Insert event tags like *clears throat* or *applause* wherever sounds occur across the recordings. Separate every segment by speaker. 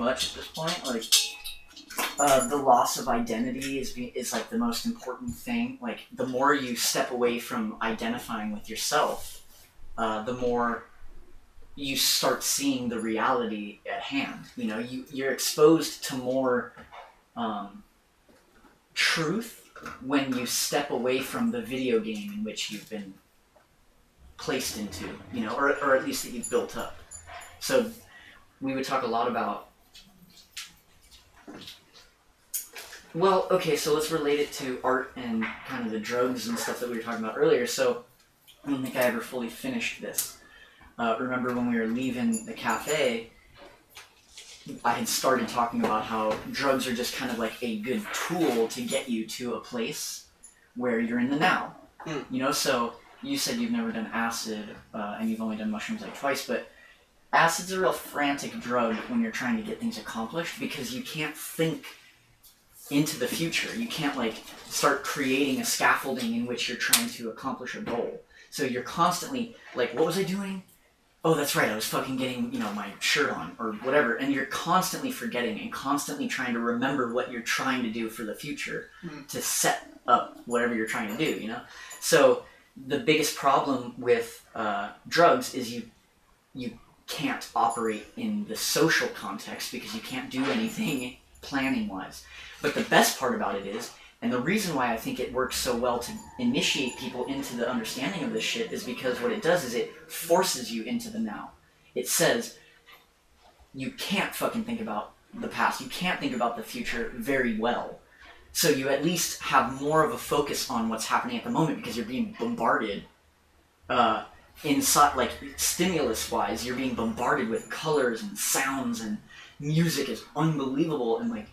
Speaker 1: much at this point. Like, uh, the loss of identity is is like the most important thing. Like, the more you step away from identifying with yourself, uh, the more you start seeing the reality at hand. You know, you you're exposed to more um, truth when you step away from the video game in which you've been placed into. You know, or or at least that you've built up. So we would talk a lot about. Well, okay, so let's relate it to art and kind of the drugs and stuff that we were talking about earlier. So I don't think I ever fully finished this. Uh, remember when we were leaving the cafe, I had started talking about how drugs are just kind of like a good tool to get you to a place where you're in the now.
Speaker 2: Hmm.
Speaker 1: You know, so you said you've never done acid uh, and you've only done mushrooms like twice, but acid's a real frantic drug when you're trying to get things accomplished because you can't think into the future. You can't like start creating a scaffolding in which you're trying to accomplish a goal. So you're constantly like, what was I doing? Oh, that's right. I was fucking getting, you know, my shirt on or whatever. And you're constantly forgetting and constantly trying to remember what you're trying to do for the future
Speaker 2: Mhm.
Speaker 1: to set up whatever you're trying to do, you know? So the biggest problem with uh, drugs is you you can't operate in the social context because you can't do anything planning wise. But the best part about it is, and the reason why I think it works so well to initiate people into the understanding of this shit is because what it does is it forces you into the now. It says you can't fucking think about the past. You can't think about the future very well. So you at least have more of a focus on what's happening at the moment because you're being bombarded uh, inside, like stimulus wise, you're being bombarded with colors and sounds and music is unbelievable and like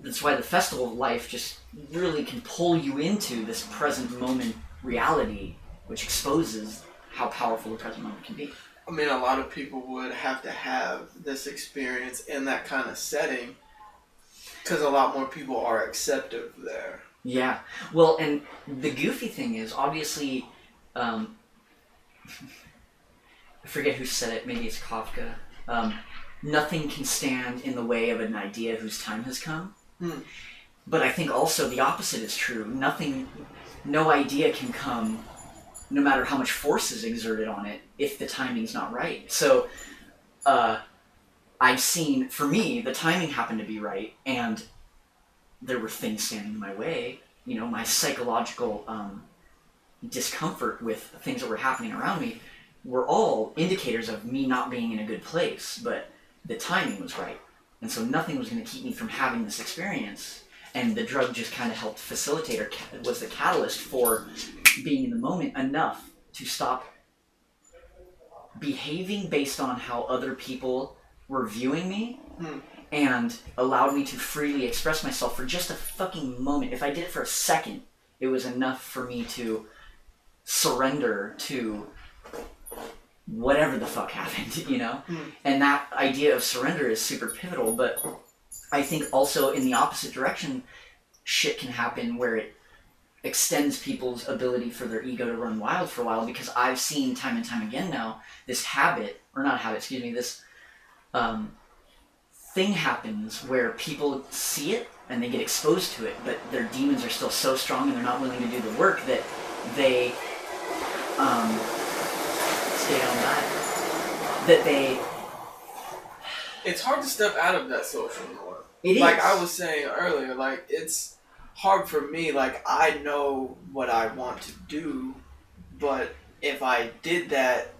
Speaker 1: that's why the festival of life just really can pull you into this present moment reality, which exposes how powerful the present moment can be.
Speaker 2: I mean, a lot of people would have to have this experience in that kind of setting because a lot more people are acceptive there.
Speaker 1: Yeah. Well, and the goofy thing is, obviously, um, I forget who said it. Maybe it's Kafka. Um, nothing can stand in the way of an idea whose time has come.
Speaker 2: Hmm.
Speaker 1: But I think also the opposite is true. Nothing, no idea can come, no matter how much force is exerted on it, if the timing's not right. So, uh, I've seen, for me, the timing happened to be right, and there were things standing in my way. You know, my psychological um, discomfort with things that were happening around me were all indicators of me not being in a good place, but the timing was right. And so nothing was going to keep me from having this experience. And the drug just kind of helped facilitate or was the catalyst for being in the moment enough to stop behaving based on how other people were viewing me
Speaker 2: Hmm.
Speaker 1: and allowed me to freely express myself for just a fucking moment. If I did it for a second, it was enough for me to surrender to whatever the fuck *laughs* happened, you know?
Speaker 2: Hmm.
Speaker 1: And that idea of surrender is super pivotal, but I think also in the opposite direction, shit can happen where it extends people's ability for their ego to run wild for a while because I've seen time and time again now this habit, or not habit, excuse me, this um, thing happens where people see it and they get exposed to it, but their demons are still so strong and they're not willing to do the work that they um, stay on that. That they
Speaker 2: It's hard to step out of that social norm.
Speaker 1: it is
Speaker 2: like I was saying earlier, like it's hard for me. Like I know what I want to do, but if I did that,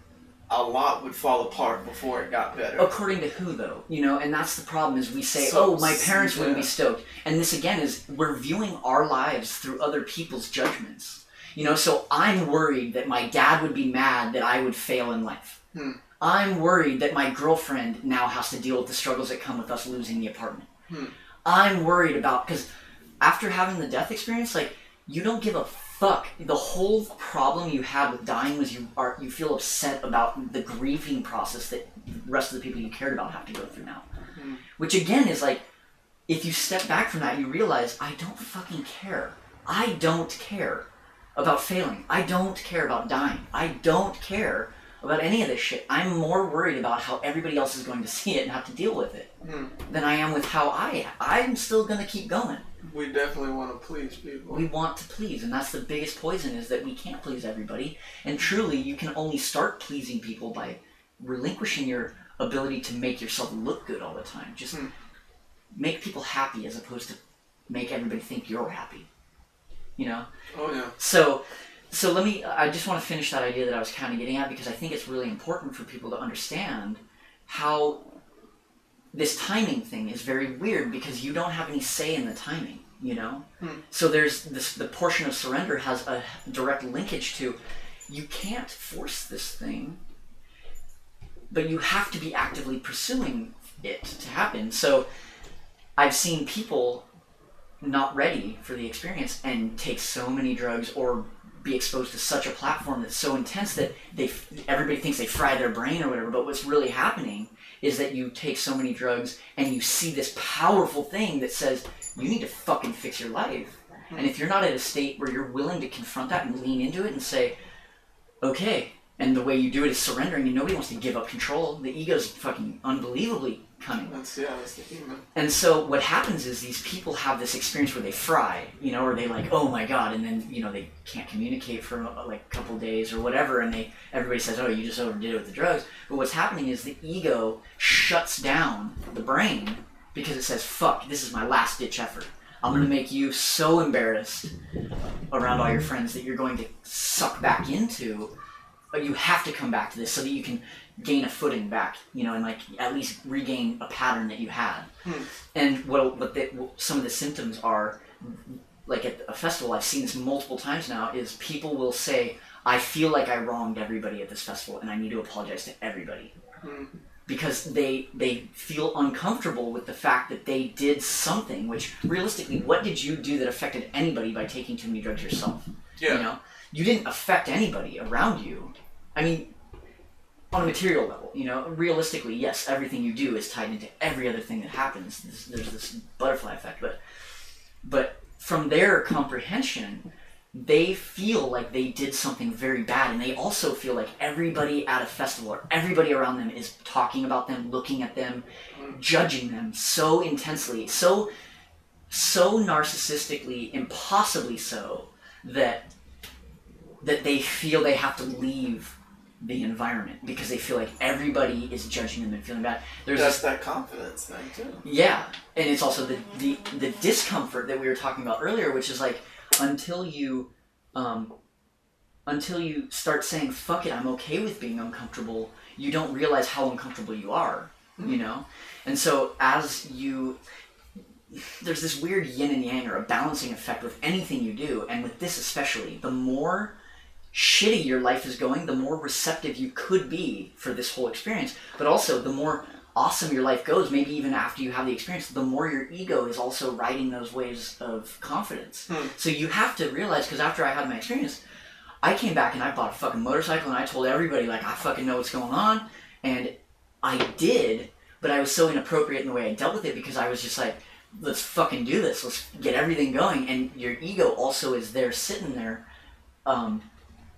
Speaker 2: a lot would fall apart before it got better.
Speaker 1: according to who though you know and that's the problem is we say
Speaker 2: So-
Speaker 1: oh my parents wouldn't be stoked and this again is we're viewing our lives through other people's judgments you know so i'm worried that my dad would be mad that i would fail in life
Speaker 2: Hmm.
Speaker 1: i'm worried that my girlfriend now has to deal with the struggles that come with us losing the apartment
Speaker 2: Hmm.
Speaker 1: i'm worried about because after having the death experience like you don't give a fuck the whole problem you had with dying was you are you feel upset about the grieving process that the rest of the people you cared about have to go through now
Speaker 2: Hmm.
Speaker 1: which again is like if you step back from that you realize i don't fucking care i don't care about failing i don't care about dying i don't care about any of this shit. I'm more worried about how everybody else is going to see it and have to deal with it
Speaker 2: Hmm.
Speaker 1: than I am with how I am. I'm still going to keep going.
Speaker 2: We definitely want to please people.
Speaker 1: We want to please, and that's the biggest poison is that we can't please everybody. And truly, you can only start pleasing people by relinquishing your ability to make yourself look good all the time. Just
Speaker 2: Hmm.
Speaker 1: make people happy as opposed to make everybody think you're happy. You know?
Speaker 2: oh yeah.
Speaker 1: So, so let me. I just want to finish that idea that I was kind of getting at because I think it's really important for people to understand how this timing thing is very weird because you don't have any say in the timing. You know.
Speaker 2: Hmm.
Speaker 1: So there's this. The portion of surrender has a direct linkage to. You can't force this thing, but you have to be actively pursuing it to happen. So, I've seen people not ready for the experience and take so many drugs or be exposed to such a platform that's so intense that they everybody thinks they fry their brain or whatever. But what's really happening is that you take so many drugs and you see this powerful thing that says you need to fucking fix your life. And if you're not at a state where you're willing to confront that and lean into it and say okay and the way you do it is surrendering and nobody wants to give up control the ego's fucking unbelievably cunning
Speaker 2: That's yeah. That's the human.
Speaker 1: and so what happens is these people have this experience where they fry, you know, or they like, oh my god, and then you know they can't communicate for uh, like a couple days or whatever, and they everybody says, oh, you just overdid it with the drugs. But what's happening is the ego shuts down the brain because it says, fuck, this is my last ditch effort. I'm gonna make you so embarrassed around all your friends that you're going to suck back into. But you have to come back to this so that you can gain a footing back, you know, and like at least regain a pattern that you had. Hmm. And what what, the, what some of the symptoms are, like at a festival, I've seen this multiple times now. Is people will say, "I feel like I wronged everybody at this festival, and I need to apologize to everybody." Hmm. Because they they feel uncomfortable with the fact that they did something. Which realistically, what did you do that affected anybody by taking too many drugs yourself?
Speaker 2: Yeah.
Speaker 1: You know, you didn't affect anybody around you. I mean, on a material level, you know, realistically, yes, everything you do is tied into every other thing that happens. There's, there's this butterfly effect, but but from their comprehension, they feel like they did something very bad, and they also feel like everybody at a festival or everybody around them is talking about them, looking at them, judging them so intensely, so so narcissistically, impossibly so that that they feel they have to leave the environment because they feel like everybody is judging them and feeling bad. There's
Speaker 2: That's that confidence thing too.
Speaker 1: yeah, and it's also the, the the discomfort that we were talking about earlier, which is like until you um, until you start saying fuck it, I'm okay with being uncomfortable. You don't realize how uncomfortable you are, you know. And so as you there's this weird yin and yang or a balancing effect with anything you do, and with this especially. The more shitty your life is going, the more receptive you could be for this whole experience. But also, the more awesome your life goes, maybe even after you have the experience, the more your ego is also riding those waves of confidence. So you have to realize, because after I had my experience, I came back and I bought a fucking motorcycle and I told everybody, like, I fucking know what's going on. And I did, but I was so inappropriate in the way I dealt with it because I was just like, let's fucking do this. Let's get everything going. And your ego also is there sitting there, um,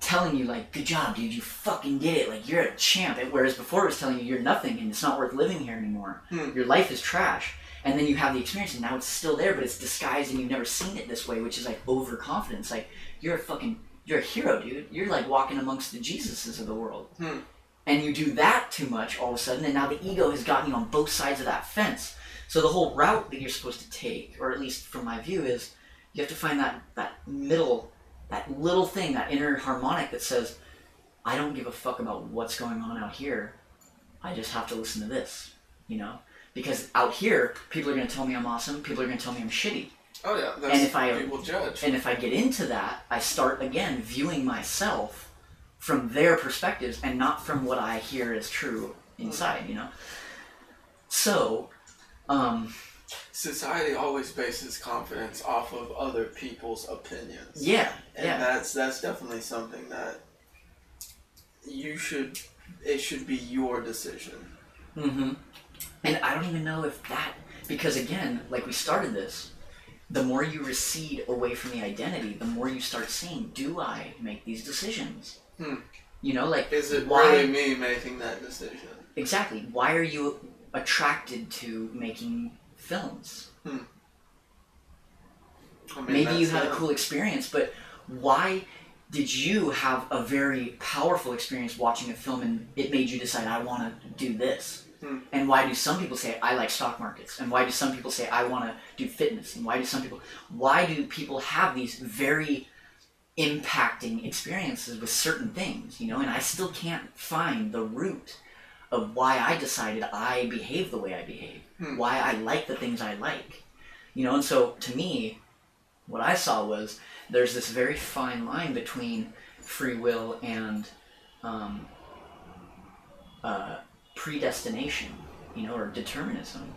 Speaker 1: telling you like, good job, dude, you fucking did it. Like you're a champ. Whereas before it was telling you you're nothing and it's not worth living here anymore. Hmm. Your life is trash. And then you have the experience and now it's still there, but it's disguised and you've never seen it this way, which is like overconfidence. Like you're a fucking, you're a hero, dude. You're like walking amongst the Jesuses of the world. Hmm. And you do that too much all of a sudden, and now the ego has gotten you on both sides of that fence. So the whole route that you're supposed to take, or at least from my view, is you have to find that that middle, that little thing, that inner harmonic that says, I don't give a fuck about what's going on out here. I just have to listen to this, you know? Because out here, people are going to tell me I'm awesome. People are going to tell me I'm shitty.
Speaker 2: Oh yeah. That's
Speaker 1: And if I-
Speaker 2: people judge.
Speaker 1: And if I get into that, I start again viewing myself from their perspectives and not from what I hear as true inside, you know? So, um,
Speaker 2: Society always bases confidence off of other people's opinions.
Speaker 1: yeah,
Speaker 2: And
Speaker 1: yeah.
Speaker 2: that's that's definitely something that you should it should be your decision.
Speaker 1: hmm And I don't even know if that, because again, like we started this, the more you recede away from the identity, the more you start seeing, do I make these decisions?
Speaker 2: Hmm.
Speaker 1: You know, like
Speaker 2: Is it
Speaker 1: Why-
Speaker 2: really me making that decision?
Speaker 1: exactly why are you attracted to making films?
Speaker 2: I mean,
Speaker 1: Maybe you had a cool experience, but why did you have a very powerful experience watching a film and it made you decide I want to do this?
Speaker 2: Hmm.
Speaker 1: And why do some people say I like stock markets? And why do some people say I want to do fitness? And why do some people why do people have these very impacting experiences with certain things, you know? And I still can't find the root of why I decided I behave the way I behave.
Speaker 2: Hmm.
Speaker 1: Why I like the things I like. You know, and so to me, what I saw was there's this very fine line between free will and um, uh, predestination, you know, or determinism,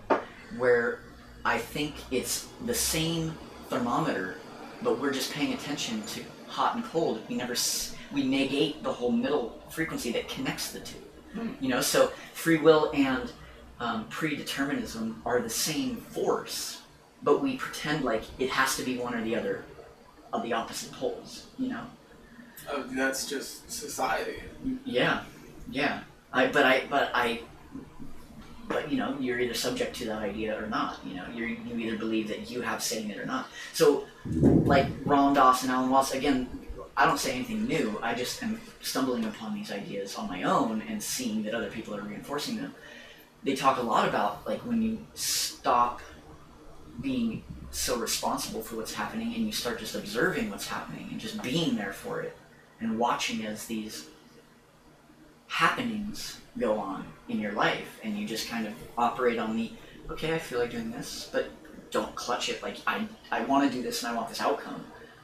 Speaker 1: where I think it's the same thermometer, but we're just paying attention to hot and cold. We never s- we negate the whole middle frequency that connects the two. You know, so free will and um, predeterminism are the same force, but we pretend like it has to be one or the other of the opposite poles. You know.
Speaker 2: Oh, that's just society.
Speaker 1: Yeah, yeah. I but I but I but you know you're either subject to that idea or not. You know you you either believe that you have saying it or not. So like Ram Dass and Alan Watts again. I don't say anything new. I just am stumbling upon these ideas on my own and seeing that other people are reinforcing them. They talk a lot about like when you stop being so responsible for what's happening and you start just observing what's happening and just being there for it and watching as these happenings go on in your life and you just kind of operate on the okay i feel like doing this but don't clutch it like i, I want to do this and i want this outcome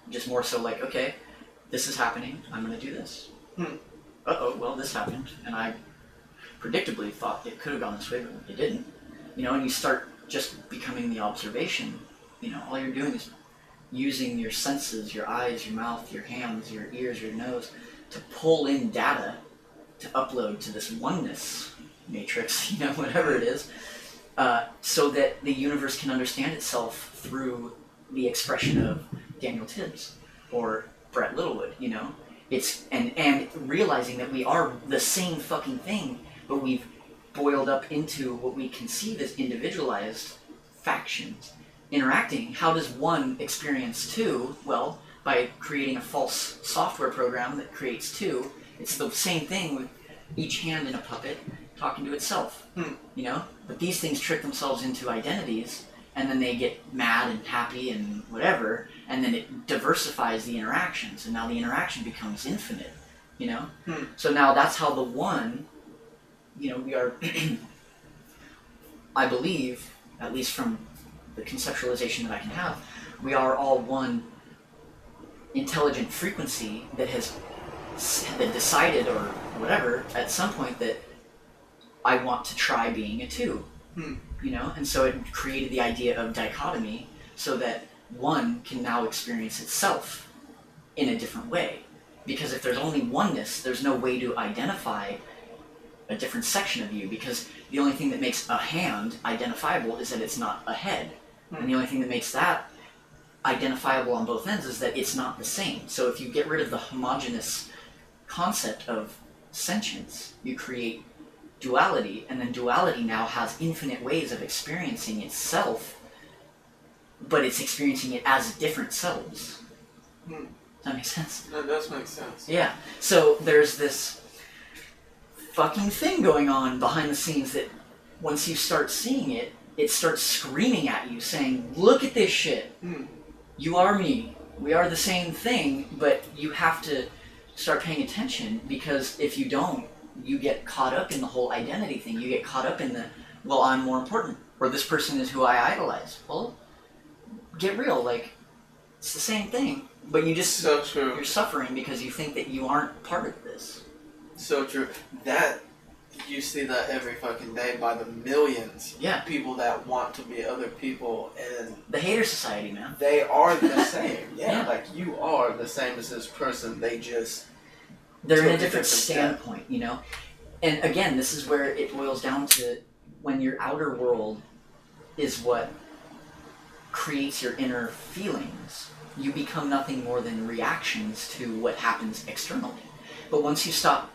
Speaker 1: just more so like okay this is happening i'm going to do this.
Speaker 2: Hmm.
Speaker 1: uh-oh well this happened and i predictably thought it could have gone this way but it didn't. You know and you start just becoming the observation. You know all you're doing is using your senses your eyes your mouth your hands your ears your nose to pull in data to upload to this oneness matrix, *laughs* you know, whatever it is, uh, so that the universe can understand itself through the expression of Daniel Tibbs or Brett Littlewood, you know. It's and and realizing that we are the same fucking thing, but we've boiled up into what we conceive as individualized factions interacting. How does one experience two? Well, by creating a false software program that creates two. It's the same thing with each hand in a puppet talking to itself.
Speaker 2: Hmm.
Speaker 1: You know? But these things trick themselves into identities and then they get mad and happy and whatever, and then it diversifies the interactions, and now the interaction becomes infinite. You know?
Speaker 2: Hmm.
Speaker 1: So now that's how the one, you know, we are *clears throat* I believe, at least from the conceptualization that I can have, we are all one intelligent frequency that has that decided or whatever at some point that I want to try being a two.
Speaker 2: Hmm.
Speaker 1: You know, and so it created the idea of dichotomy so that one can now experience itself in a different way. Because if there's only oneness, there's no way to identify a different section of you because the only thing that makes a hand identifiable is that it's not a head. And the only thing that makes that identifiable on both ends is that it's not the same. So if you get rid of the homogeneous concept of sentience, you create duality, and then duality now has infinite ways of experiencing itself, but it's experiencing it as different selves.
Speaker 2: Hmm.
Speaker 1: Does that make sense?
Speaker 2: That does make sense.
Speaker 1: Yeah. So there's this fucking thing going on behind the scenes that once you start seeing it, it starts screaming at you saying, Look at this shit.
Speaker 2: Hmm.
Speaker 1: You are me. We are the same thing, but you have to start paying attention because if you don't, you get caught up in the whole identity thing. You get caught up in the, well, I'm more important, or this person is who I idolize. Well, get real. Like, it's the same thing, but you just
Speaker 2: So true.
Speaker 1: you're suffering because you think that you aren't part of this.
Speaker 2: So true. That you see that every fucking day by the millions.
Speaker 1: Yeah.
Speaker 2: People that want to be other people and
Speaker 1: The hater society, man.
Speaker 2: they are the *laughs* same. Yeah,
Speaker 1: Yeah.
Speaker 2: like you are the same as this person. They just
Speaker 1: They're in a different
Speaker 2: different,
Speaker 1: standpoint, you know? And again, this is where it boils down to when your outer world is what creates your inner feelings, you become nothing more than reactions to what happens externally. But once you stop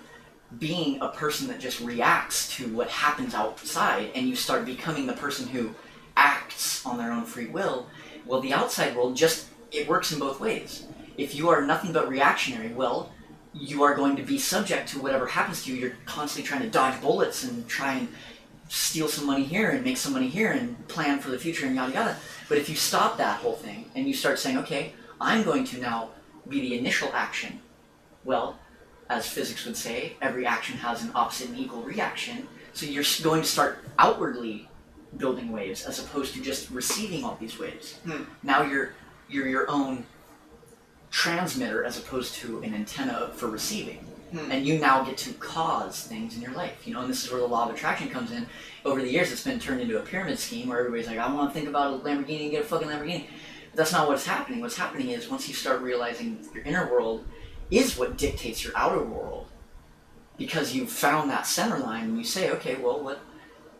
Speaker 1: being a person that just reacts to what happens outside and you start becoming the person who acts on their own free will, well, the outside world just, it works in both ways. If you are nothing but reactionary, well, you are going to be subject to whatever happens to you. You're constantly trying to dodge bullets and try and steal some money here and make some money here and plan for the future and yada yada. But if you stop that whole thing and you start saying, okay, I'm going to now be the initial action, well, as physics would say, every action has an opposite and equal reaction. So you're going to start outwardly building waves as opposed to just receiving all these waves.
Speaker 2: Hmm.
Speaker 1: Now you're you're your own transmitter as opposed to an antenna for receiving.
Speaker 2: Hmm.
Speaker 1: And you now get to cause things in your life, you know, and this is where the law of attraction comes in. Over the years, it's been turned into a pyramid scheme where everybody's like, I want to think about a Lamborghini and get a fucking Lamborghini. But that's not what's happening. What's happening is once you start realizing your inner world is what dictates your outer world, because you've found that center line, and you say, okay, well, what,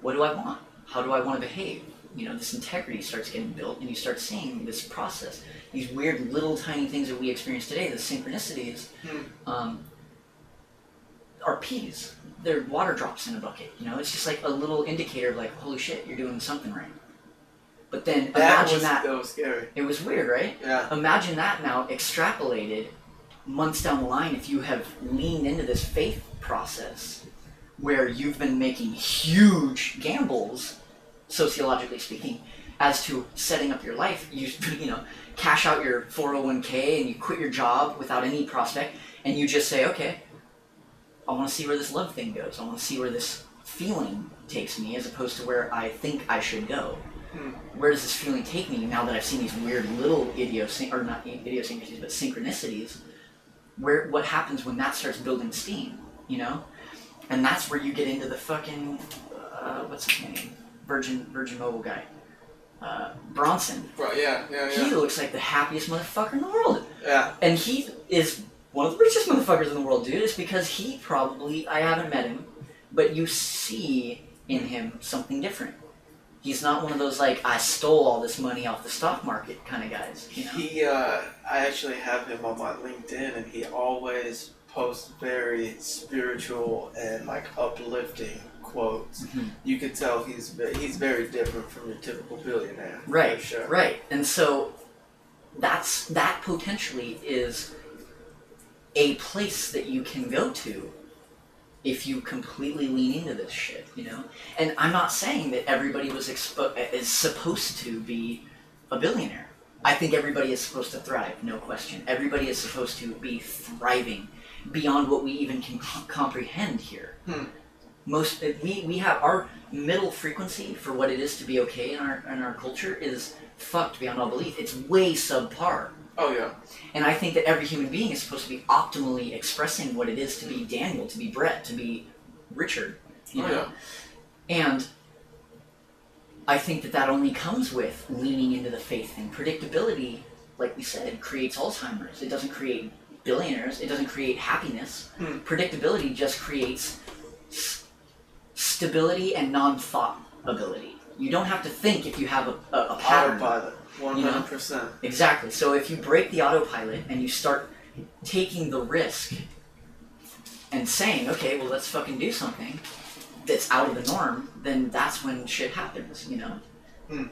Speaker 1: what do I want? How do I want to behave? You know, this integrity starts getting built, and you start seeing this process. These weird little tiny things that we experience today, the synchronicities,
Speaker 2: Hmm.
Speaker 1: um, are peas. They're water drops in a bucket. You know, it's just like a little indicator of like, holy shit, you're doing something right. But then
Speaker 2: That
Speaker 1: imagine
Speaker 2: was
Speaker 1: that.
Speaker 2: that was scary.
Speaker 1: It was weird, right?
Speaker 2: Yeah.
Speaker 1: Imagine that now extrapolated months down the line if you have leaned into this faith process where you've been making huge gambles, sociologically speaking, as to setting up your life. You, *laughs* you know, cash out your 401k and you quit your job without any prospect and you just say, okay, I want to see where this love thing goes. I want to see where this feeling takes me as opposed to where I think I should go
Speaker 2: Hmm.
Speaker 1: where does this feeling take me now that I've seen these weird little idiosync or not idiosyncrasies but synchronicities? Where what happens when that starts building steam, you know? And that's where you get into the fucking uh, what's his name? Virgin Virgin Mobile guy, uh, Branson.
Speaker 2: Right. Yeah. Yeah.
Speaker 1: He looks like the happiest motherfucker in the world,
Speaker 2: Yeah.
Speaker 1: and he is one of the richest motherfuckers in the world, dude. It's because he probably I haven't met him, but you see in him something different. He's not one of those like I stole all this money off the stock market kind of guys. You know?
Speaker 2: He. Uh, I actually have him on my LinkedIn, and he always posts very spiritual and like uplifting quotes.
Speaker 1: Mhm.
Speaker 2: You could tell he's he's very different from your typical billionaire.
Speaker 1: Right,
Speaker 2: sure.
Speaker 1: right. And so that's that potentially is a place that you can go to if you completely lean into this shit, you know? And I'm not saying that everybody was expo- is supposed to be a billionaire. I think everybody is supposed to thrive, no question. Everybody is supposed to be thriving beyond what we even can co- comprehend here.
Speaker 2: Hmm.
Speaker 1: Most uh, we, we have our middle frequency for what it is to be okay in our in our culture is fucked beyond all belief. It's way subpar.
Speaker 2: Oh yeah.
Speaker 1: And I think that every human being is supposed to be optimally expressing what it is to be Daniel, to be Brett, to be Richard. You
Speaker 2: Oh,
Speaker 1: know? And I think that that only comes with leaning into the faith thing. Predictability, like we said, creates Alzheimer's. It doesn't create billionaires. It doesn't create happiness.
Speaker 2: Hmm.
Speaker 1: Predictability just creates s- stability and non-thought ability. You don't have to think if you have a, a, a pattern.
Speaker 2: Autopilot. One hundred percent.
Speaker 1: Exactly. So if you break the autopilot and you start taking the risk and saying, okay, well, let's fucking do something that's out of the norm, then that's when shit happens, you know?
Speaker 2: Hmm.